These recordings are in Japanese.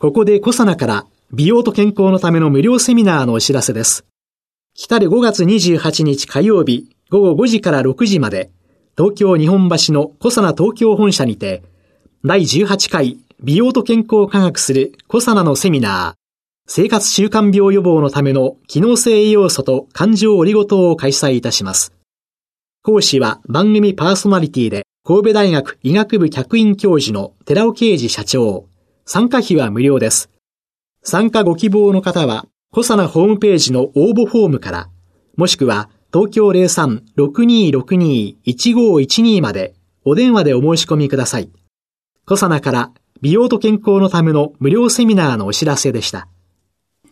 ここでコサナから美容と健康のための無料セミナーのお知らせです来たる5月28日火曜日午後5時から6時まで東京日本橋のコサナ東京本社にて第18回美容と健康を科学するコサナのセミナー生活習慣病予防のための機能性栄養素と感情オリゴ糖を開催いたします。講師は番組パーソナリティで神戸大学医学部客員教授の寺尾啓治社長。参加費は無料です。参加ご希望の方は、コサナホームページの応募フォームから、もしくは東京03-6262-1512までお電話でお申し込みください。コサナから美容と健康のための無料セミナーのお知らせでした。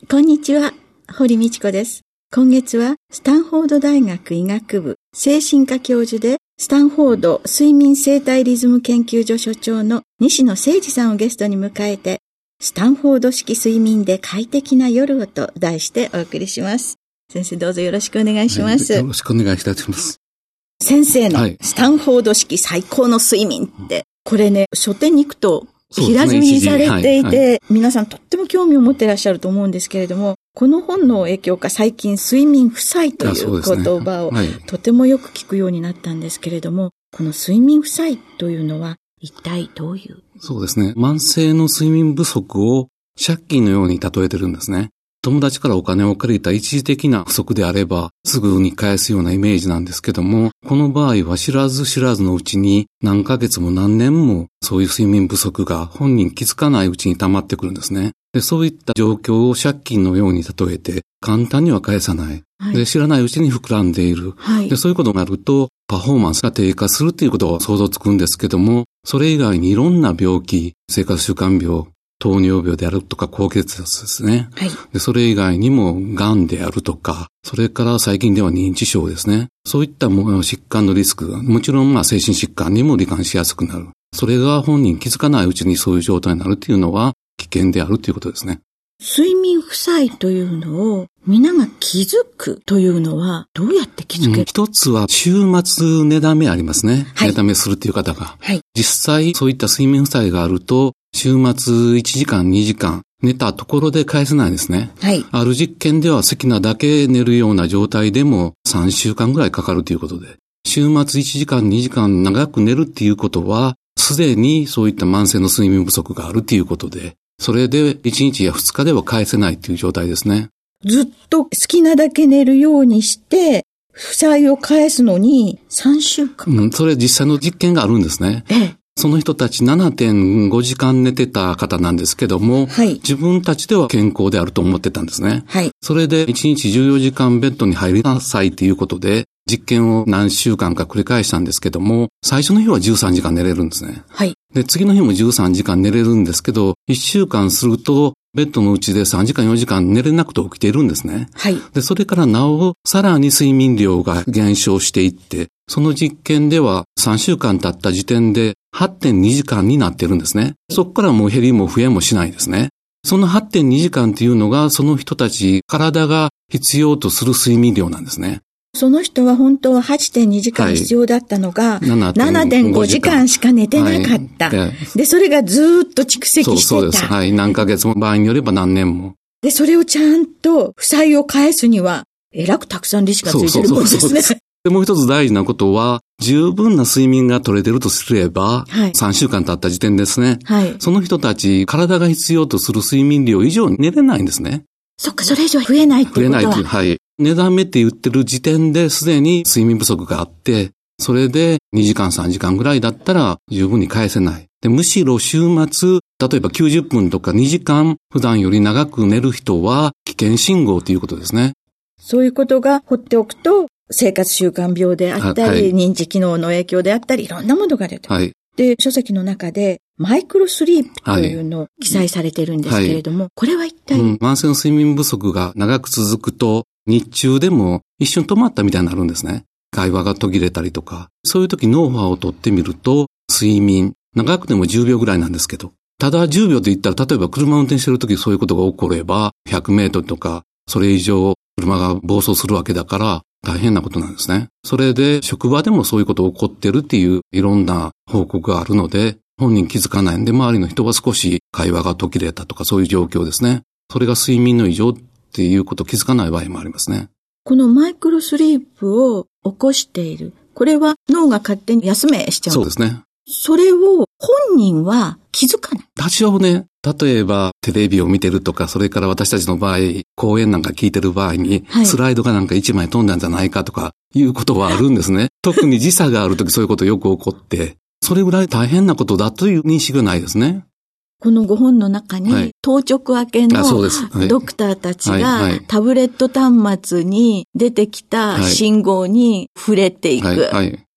こんにちは、堀道子です。今月は、スタンフォード大学医学部精神科教授で、スタンフォード睡眠生態リズム研究所所長の西野誠二さんをゲストに迎えて、スタンフォード式睡眠で快適な夜をと題してお送りします。先生どうぞよろしくお願いします。よろしくお願いいたします。先生のスタンフォード式最高の睡眠って、これね、書店に行くと平積みにされていて、はいはい、皆さんとっても興味を持ってらっしゃると思うんですけれども、この本の影響か最近睡眠負債という言葉を、とてもよく聞くようになったんですけれども、この睡眠負債というのは一体どういう？そうですね。慢性の睡眠不足を借金のように例えてるんですね。友達からお金を借りた一時的な不足であれば、すぐに返すようなイメージなんですけども、この場合は知らず知らずのうちに何ヶ月も何年もそういう睡眠不足が本人気づかないうちに溜まってくるんですね。で、そういった状況を借金のように例えて、簡単には返さない。はい、で、知らないうちに膨らんでいる。はい、で、そういうことになると、パフォーマンスが低下するっていうことは想像つくんですけども、それ以外にいろんな病気、生活習慣病、糖尿病であるとか高血圧ですね。はい。で、それ以外にも、癌であるとか、それから最近では認知症ですね。そういったもの疾患のリスクが、もちろんまあ精神疾患にも罹患しやすくなる。それが本人気づかないうちにそういう状態になるっていうのは危険であるということですね。睡眠負債というのを皆が気づくというのはどうやって気づける、うん、一つは週末寝だめありますね。はい、寝だめするっていう方が。はい。実際そういった睡眠負債があると週末1時間2時間寝たところで返せないんですね。はい。ある実験では好きなだけ寝るような状態でも3週間ぐらいかかるということで、週末1時間2時間長く寝るっていうことは、すでにそういった慢性の睡眠不足があるということで、それで1日や2日では返せないという状態ですね。ずっと好きなだけ寝るようにして、負債を返すのに3週間。うん、それ実際の実験があるんですね。ええ。その人たち7.5時間寝てた方なんですけども、はい、自分たちでは健康であると思ってたんですね。はい、それで1日14時間ベッドに入りなさいということで、実験を何週間か繰り返したんですけども、最初の日は13時間寝れるんですね。はい。で、次の日も13時間寝れるんですけど、1週間すると、ベッドのうちで3時間4時間寝れなくて起きているんですね。はい。で、それからなお、さらに睡眠量が減少していって、その実験では3週間経った時点で8.2時間になってるんですね。そこからもう減りも増えもしないですね。その8.2時間っていうのがその人たち体が必要とする睡眠量なんですね。その人は本当は8.2時間必要だったのが、はい、7.5時間しか寝てなかった。はい、で、それがずっと蓄積してた。そうそうです。はい。何ヶ月も、場合によれば何年も。で、それをちゃんと負債を返すには、えらくたくさん利子がついてるもんですね。そうそうそうで、もう一つ大事なことは、十分な睡眠が取れてるとすれば、はい、3週間経った時点ですね。はい、その人たち、体が必要とする睡眠量以上に寝れないんですね。そっか、それ以上増えないってことは増えないっていう、はい。値段目って言ってる時点ですでに睡眠不足があって、それで2時間3時間ぐらいだったら十分に返せない。で、むしろ週末、例えば90分とか2時間普段より長く寝る人は危険信号ということですね。そういうことが放っておくと、生活習慣病であったり、はい、認知機能の影響であったり、いろんなものが出てはい。で、書籍の中で、マイクロスリープというのを記載されてるんですけれども、はい、これは一体、うん、慢性の睡眠不足が長く続くと、日中でも一瞬止まったみたいになるんですね。会話が途切れたりとか、そういう時脳波を取ってみると、睡眠、長くても10秒ぐらいなんですけど、ただ10秒と言ったら、例えば車運転してる時そういうことが起これば、100メートルとか、それ以上車が暴走するわけだから、大変なことなんですね。それで、職場でもそういうこと起こってるっていういろんな報告があるので、本人気づかないんで、周りの人は少し会話が途切れたとかそういう状況ですね。それが睡眠の異常っていうことを気づかない場合もありますね。このマイクロスリープを起こしている。これは脳が勝手に休めしちゃう。そうですね。それを本人は気づかない。多少ね、例えばテレビを見てるとか、それから私たちの場合、講演なんか聞いてる場合に、はい、スライドがなんか一枚飛んだんじゃないかとか、いうことはあるんですね。特に時差があるときそういうことよく起こって、それぐらい大変なことだという認識がないですね。この5本の中に、当直明けのドクターたちがタブレット端末に出てきた信号に触れていく。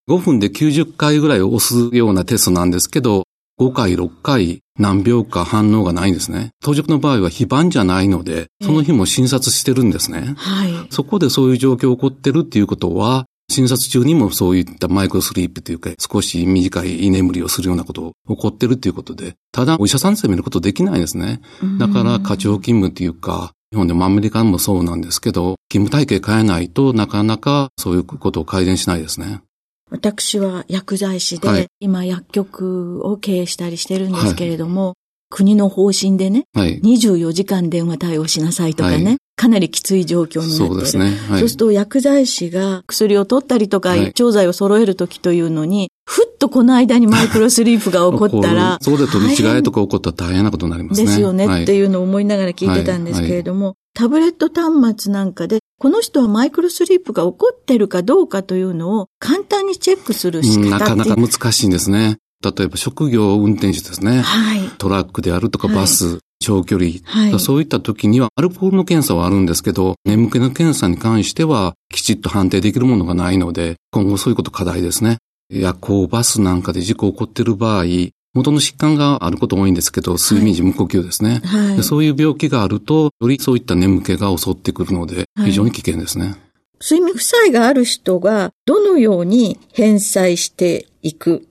5分で90回ぐらい押すようなテストなんですけど、5回、6回、何秒か反応がないんですね。当直の場合は非番じゃないので、その日も診察してるんですね。はい。そこでそういう状況起こってるっていうことは、診察中にもそういったマイクロスリープというか、少し短い居眠りをするようなこと起こってるということで、ただお医者さんで見ることできないですね。だから課長勤務っていうか、日本でもアメリカもそうなんですけど、勤務体系変えないとなかなかそういうことを改善しないですね。私は薬剤師で、はい、今薬局を経営したりしてるんですけれども、はい、国の方針でね、はい、24時間電話対応しなさいとかね、かなりきつい状況になって。そうですね。はい、そうすると薬剤師が薬を取ったりとか、調剤を揃えるときというのに、ふっとこの間にマイクロスリープが起こったら、そうで取り違いとか起こったら大変なことになりますね。ですよねっていうのを思いながら聞いてたんですけれども、タブレット端末なんかで、この人はマイクロスリープが起こってるかどうかというのを簡単にチェックする仕方なかなか難しいんですね。例えば職業運転手ですね。はい。トラックであるとかバス、はい、長距離、はい、そういった時にはアルコールの検査はあるんですけど、眠気の検査に関してはきちっと判定できるものがないので、今後そういうこと課題ですね。夜行バスなんかで事故起こってる場合、元の疾患があること多いんですけど、睡眠時無呼吸ですね、はい、そういう病気があると、よりそういった眠気が襲ってくるので、非常に危険ですね。はい、睡眠負債がある人が、どのように返済していく？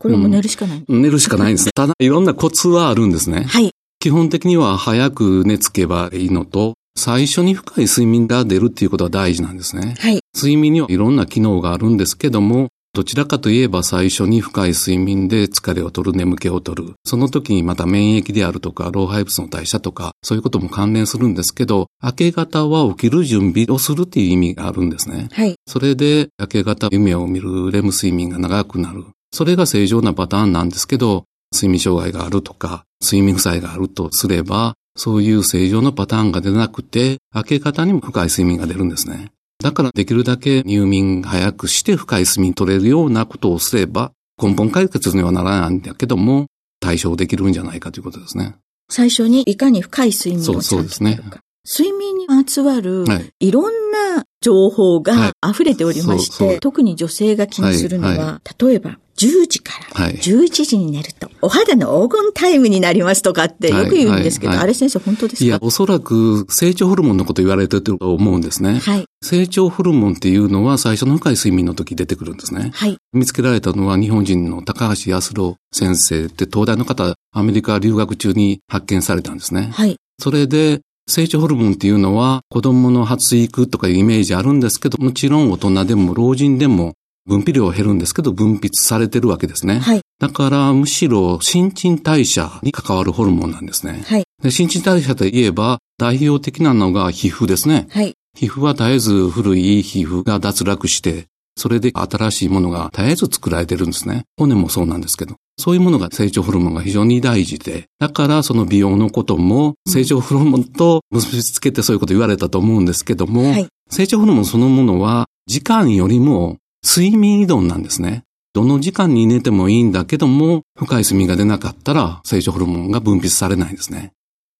これも寝るしかない、うん、寝るしかないんですね。ただ、いろんなコツはあるんですね。はい。基本的には早く寝つけばいいのと、最初に深い睡眠が出るっていうことは大事なんですね。はい。睡眠にはいろんな機能があるんですけども、どちらかといえば最初に深い睡眠で疲れを取る、眠気を取る。その時にまた免疫であるとか、老廃物の代謝とか、そういうことも関連するんですけど、明け方は起きる準備をするっていう意味があるんですね。はい。それで、明け方夢を見るレム睡眠が長くなる。それが正常なパターンなんですけど、睡眠障害があるとか、睡眠負債があるとすれば、そういう正常なパターンが出なくて、明け方にも深い睡眠が出るんですね。だからできるだけ入眠早くして深い睡眠取れるようなことをすれば、根本解決にはならないんだけども、対処できるんじゃないかということですね。最初にいかに深い睡眠をそうですね。睡眠にまつわる、いろんな情報が溢れておりまして、特に女性が気にするのは、例えば10時から11時に寝ると、お肌の黄金タイムになりますとかってよく言うんですけど、あれ先生本当ですか？いや、おそらく成長ホルモンのこと言われてると思うんですね。はい。成長ホルモンっていうのは最初の深い睡眠の時出てくるんですね。はい。見つけられたのは日本人の高橋康郎先生って東大の方、アメリカ留学中に発見されたんですね。はい。それで、成長ホルモンっていうのは子供の発育とかいうイメージあるんですけど、もちろん大人でも老人でも分泌量は減るんですけど、分泌されてるわけですね。はい。だから、むしろ、新陳代謝に関わるホルモンなんですね。はい。で新陳代謝といえば、代表的なのが皮膚ですね。はい。皮膚は絶えず古い皮膚が脱落して、それで新しいものが絶えず作られてるんですね。骨もそうなんですけど。そういうものが成長ホルモンが非常に大事で、だからその美容のことも成長ホルモンと結びつけてそういうこと言われたと思うんですけども、はい、成長ホルモンそのものは時間よりも睡眠依存なんですね。どの時間に寝てもいいんだけども、深い睡眠が出なかったら、成長ホルモンが分泌されないんですね。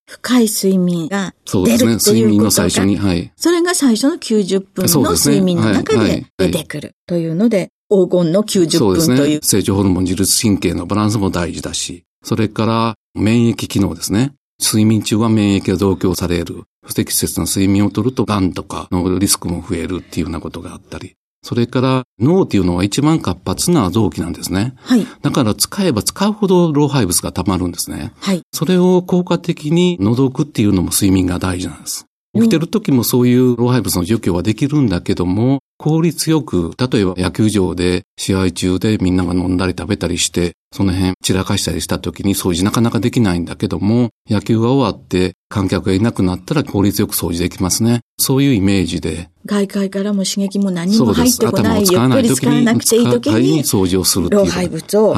深い睡眠がそうですね。睡眠の最初に。はい。それが最初の90分の睡眠の中で出てくるというので、黄金の90分という。そうですね。成長ホルモン自律神経のバランスも大事だし、それから免疫機能ですね。睡眠中は免疫が増強される。不適切な睡眠をとると癌とかのリスクも増えるっていうようなことがあったり。それから脳っていうのは一番活発な臓器なんですね。はい。だから使えば使うほど老廃物が溜まるんですね。はい。それを効果的に除くっていうのも睡眠が大事なんです。起きてる時もそういう老廃物の除去はできるんだけども、効率よく、例えば野球場で試合中でみんなが飲んだり食べたりして、その辺散らかしたりした時に掃除なかなかできないんだけども、野球が終わって観客がいなくなったら効率よく掃除できますね。そういうイメージで。外界からも刺激も何も入ってこない、ゆっくり使わなくていい時に、掃除をするっていう。老廃物を。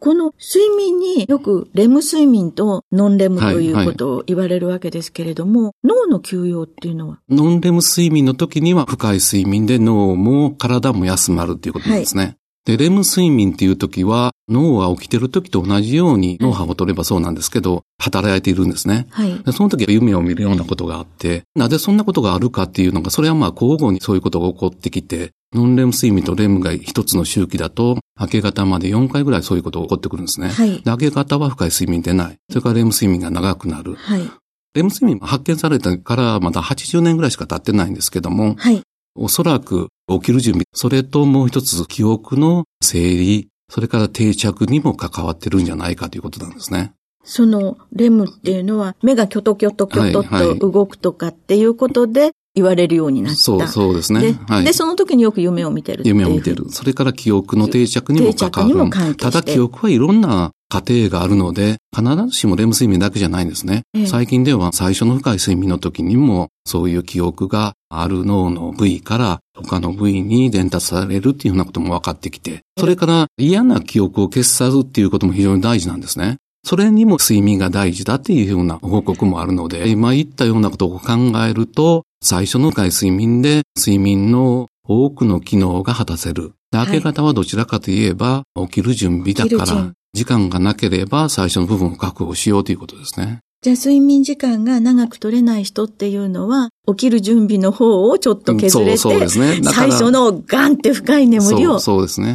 はい。この睡眠によくレム睡眠とノンレムということを言われるわけですけれども、はいはい、脳の休養っていうのは？ノンレム睡眠の時には深い睡眠で脳も体も休まるっていうことなんですね。はいで、レム睡眠っていう時は、脳は起きてる時と同じように脳波を取ればそうなんですけど、働いているんですね。はい。でその時は夢を見るようなことがあって、なぜそんなことがあるかっていうのが、それはまあ交互にそういうことが起こってきて、ノンレム睡眠とレムが一つの周期だと、明け方まで4回ぐらいそういうことが起こってくるんですね。はい。明け方は深い睡眠出ない。それからレム睡眠が長くなる。はい。レム睡眠発見されたからまだ80年ぐらいしか経ってないんですけども、はい。おそらく起きる準備、それともう一つ記憶の整理、それから定着にも関わってるんじゃないかということなんですね。そのレムっていうのは目がキョトキョトキョトと動くとかっていうことで言われるようになった。そう、そうですね。ではい、で、その時によく夢を見てる夢を見てる。それから記憶の定着にも関わる。ただ記憶はいろんな過程があるので、必ずしもレム睡眠だけじゃないんですね。ええ、最近では最初の深い睡眠の時にも、そういう記憶がある脳の部位から他の部位に伝達されるっていうようなことも分かってきて、それから嫌な記憶を消さずっていうことも非常に大事なんですね。それにも睡眠が大事だっていうような報告もあるので、今言ったようなことを考えると、最初の深い睡眠で睡眠の多くの機能が果たせる。明け方はどちらかといえば、起きる準備だから、時間がなければ最初の部分を確保しようということですね。じゃあ睡眠時間が長く取れない人っていうのは、起きる準備の方をちょっと削れて、そうですね、最初のガンって深い眠りを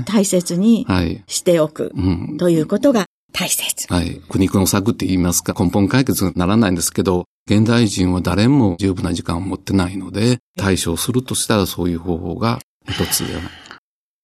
大切にしておくということが大切。はい。苦肉の策って言いますか、根本解決にならないんですけど、現代人は誰も十分な時間を持ってないので、対処するとしたらそういう方法が一つではない。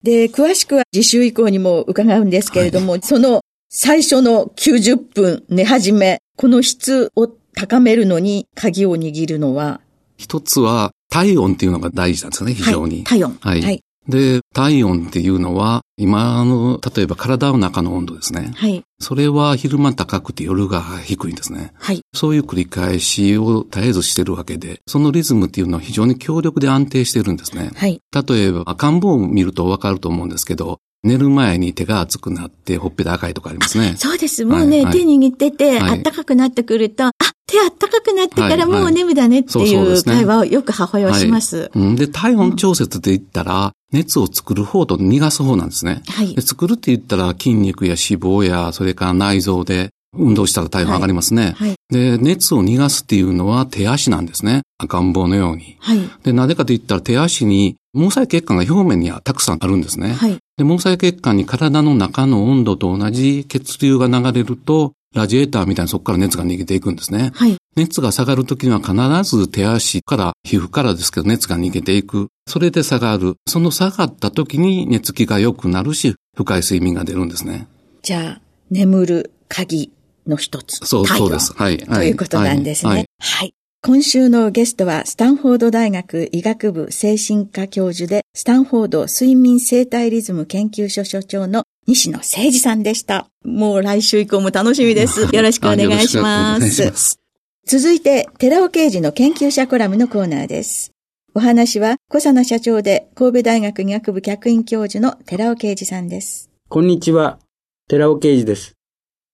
で、詳しくは次週以降にも伺うんですけれども、はい、その最初の90分寝始め、この質を高めるのに鍵を握るのは一つは体温っていうのが大事なんですよね、非常に。はい、体温。はい。はい、で、体温っていうのは、今の、例えば体の中の温度ですね。はい。それは昼間高くて夜が低いんですね。はい。そういう繰り返しを絶えずしてるわけで、そのリズムっていうのは非常に強力で安定してるんですね。はい。例えば赤ん坊を見るとわかると思うんですけど、寝る前に手が熱くなって、ほっぺた赤いとかありますね。そうです。もうね、はい、手握ってて、あったかくなってくると、あ、手あったかくなってからもう眠だねっていう会話をよく母親はします。うん、で、体温調節で言ったら、熱を作る方と逃がす方なんですね。はい。で作るって言ったら筋肉や脂肪や、それから内臓で運動したら体温上がりますね。はい。で、熱を逃がすっていうのは手足なんですね。赤ん坊のように。はい。で、なぜかと言ったら手足に毛細血管が表面にはたくさんあるんですね。はい。で、毛細血管に体の中の温度と同じ血流が流れると、ラジエーターみたいにそこから熱が逃げていくんですね。はい。熱が下がるときには必ず手足から皮膚からですけど熱が逃げていく。それで下がる。その下がったときに寝つきが良くなるし、深い睡眠が出るんですね。じゃあ、眠る鍵の一つ。そう、そうです。はい。ということなんですね。はい。はい、今週のゲストは、スタンフォード大学医学部精神科教授で、スタンフォード睡眠生態リズム研究所所長の西野誠二さんでした。もう来週以降も楽しみです。よろしくお願いします。ます続いて、寺尾刑事の研究者コラムのコーナーです。お話は、小佐野社長で神戸大学医学部客員教授の寺尾啓二さんです。こんにちは、寺尾啓二です。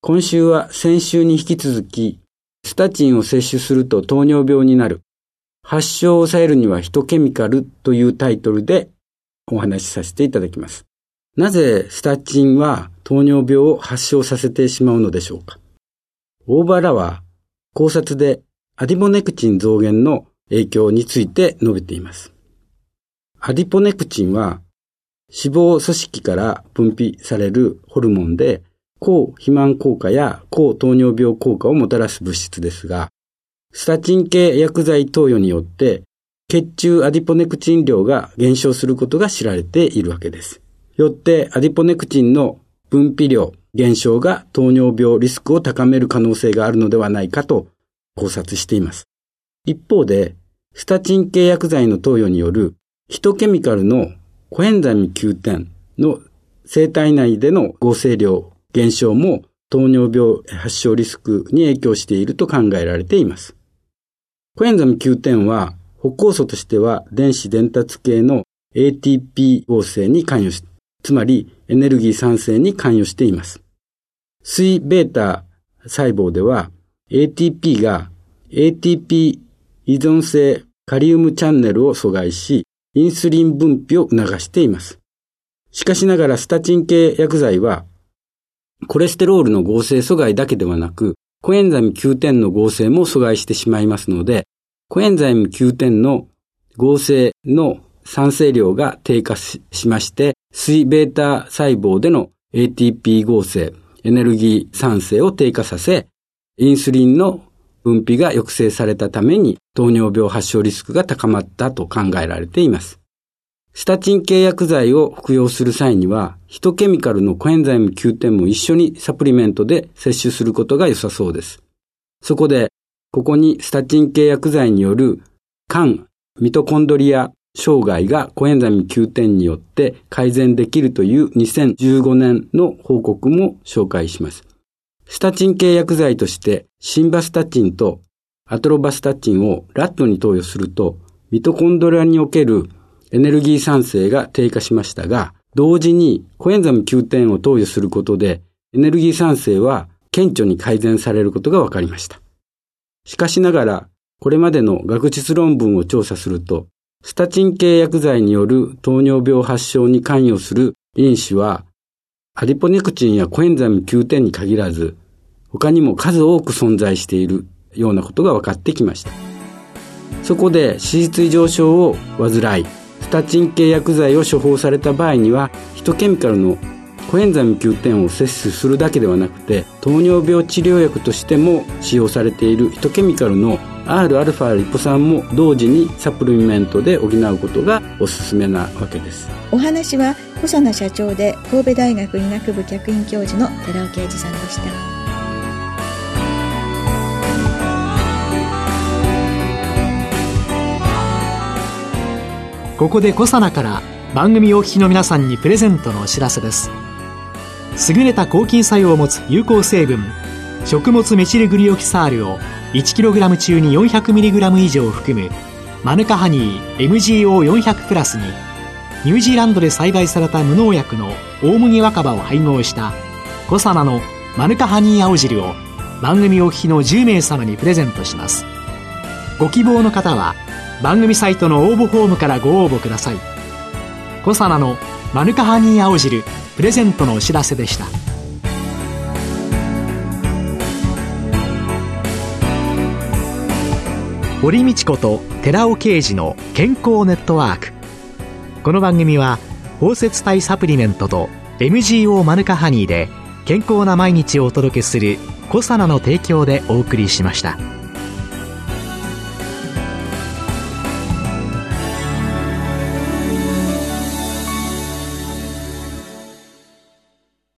今週は先週に引き続き、スタチンを摂取すると糖尿病になる。発症を抑えるにはヒトケミカルというタイトルでお話しさせていただきます。なぜスタチンは糖尿病を発症させてしまうのでしょうか？大原は考察でアディポネクチン増減の影響について述べています。アディポネクチンは脂肪組織から分泌されるホルモンで抗肥満効果や抗糖尿病効果をもたらす物質ですが、スタチン系薬剤投与によって血中アディポネクチン量が減少することが知られているわけです。よってアディポネクチンの分泌量減少が糖尿病リスクを高める可能性があるのではないかと考察しています。一方で、スタチン系薬剤の投与によるヒトケミカルのコエンザミ Q10 の生体内での合成量減少も糖尿病発症リスクに影響していると考えられています。コエンザミ Q10 は歩酵素としては電子伝達系の ATP 合成に関与し、つまりエネルギー産生に関与しています。水ベータ細胞では ATP が ATP 依存性カリウムチャンネルを阻害し、インスリン分泌を促しています。しかしながらスタチン系薬剤はコレステロールの合成阻害だけではなく、コエンザイム Q10 の合成も阻害してしまいますので、コエンザイム Q10 の合成の酸性量が低下しまして、水ベータ細胞での ATP 合成、エネルギー酸性を低下させ、インスリンの分泌が抑制されたために糖尿病発症リスクが高まったと考えられています。スタチン系薬剤を服用する際には、ヒトケミカルのコエンザイム Q10 も一緒にサプリメントで摂取することが良さそうです。そこで、ここにスタチン系薬剤による肝、ミトコンドリア障害がコエンザイム Q10 によって改善できるという2015年の報告も紹介します。スタチン系薬剤としてシンバスタチンとアトロバスタチンをラットに投与すると、ミトコンドリアにおけるエネルギー産生が低下しましたが、同時にコエンザム Q10 を投与することで、エネルギー産生は顕著に改善されることが分かりました。しかしながら、これまでの学術論文を調査すると、スタチン系薬剤による糖尿病発症に関与する因子は、アリポネクチンやコエンザム Q10 に限らず、他にも数多く存在しているようなことが分かってきました。そこで脂質異常症を患い、タチン系薬剤を処方された場合にはヒトケミカルのコエンザミ Q10 を摂取するだけではなくて糖尿病治療薬としても使用されているヒトケミカルの Rα リポ酸も同時にサプリメントで補うことがおすすめなわけですお話は小佐奈社長で神戸大学医学部客員教授の寺尾啓二さんでしたここでコサナから番組お聞きの皆さんにプレゼントのお知らせです。優れた抗菌作用を持つ有効成分食物メチルグリオキサールを 1kg 中に 400mg 以上含むマヌカハニー MGO400 プラスにニュージーランドで栽培された無農薬の大麦若葉を配合したコサナのマヌカハニー青汁を番組お聞きの10名様にプレゼントします。ご希望の方は番組サイトの応募フォームからご応募ください。コサナのマヌカハニー青汁プレゼントのお知らせでした。堀道子と寺尾啓二の健康ネットワーク。この番組は包摂体サプリメントと MGO マヌカハニーで健康な毎日をお届けするコサナの提供でお送りしました。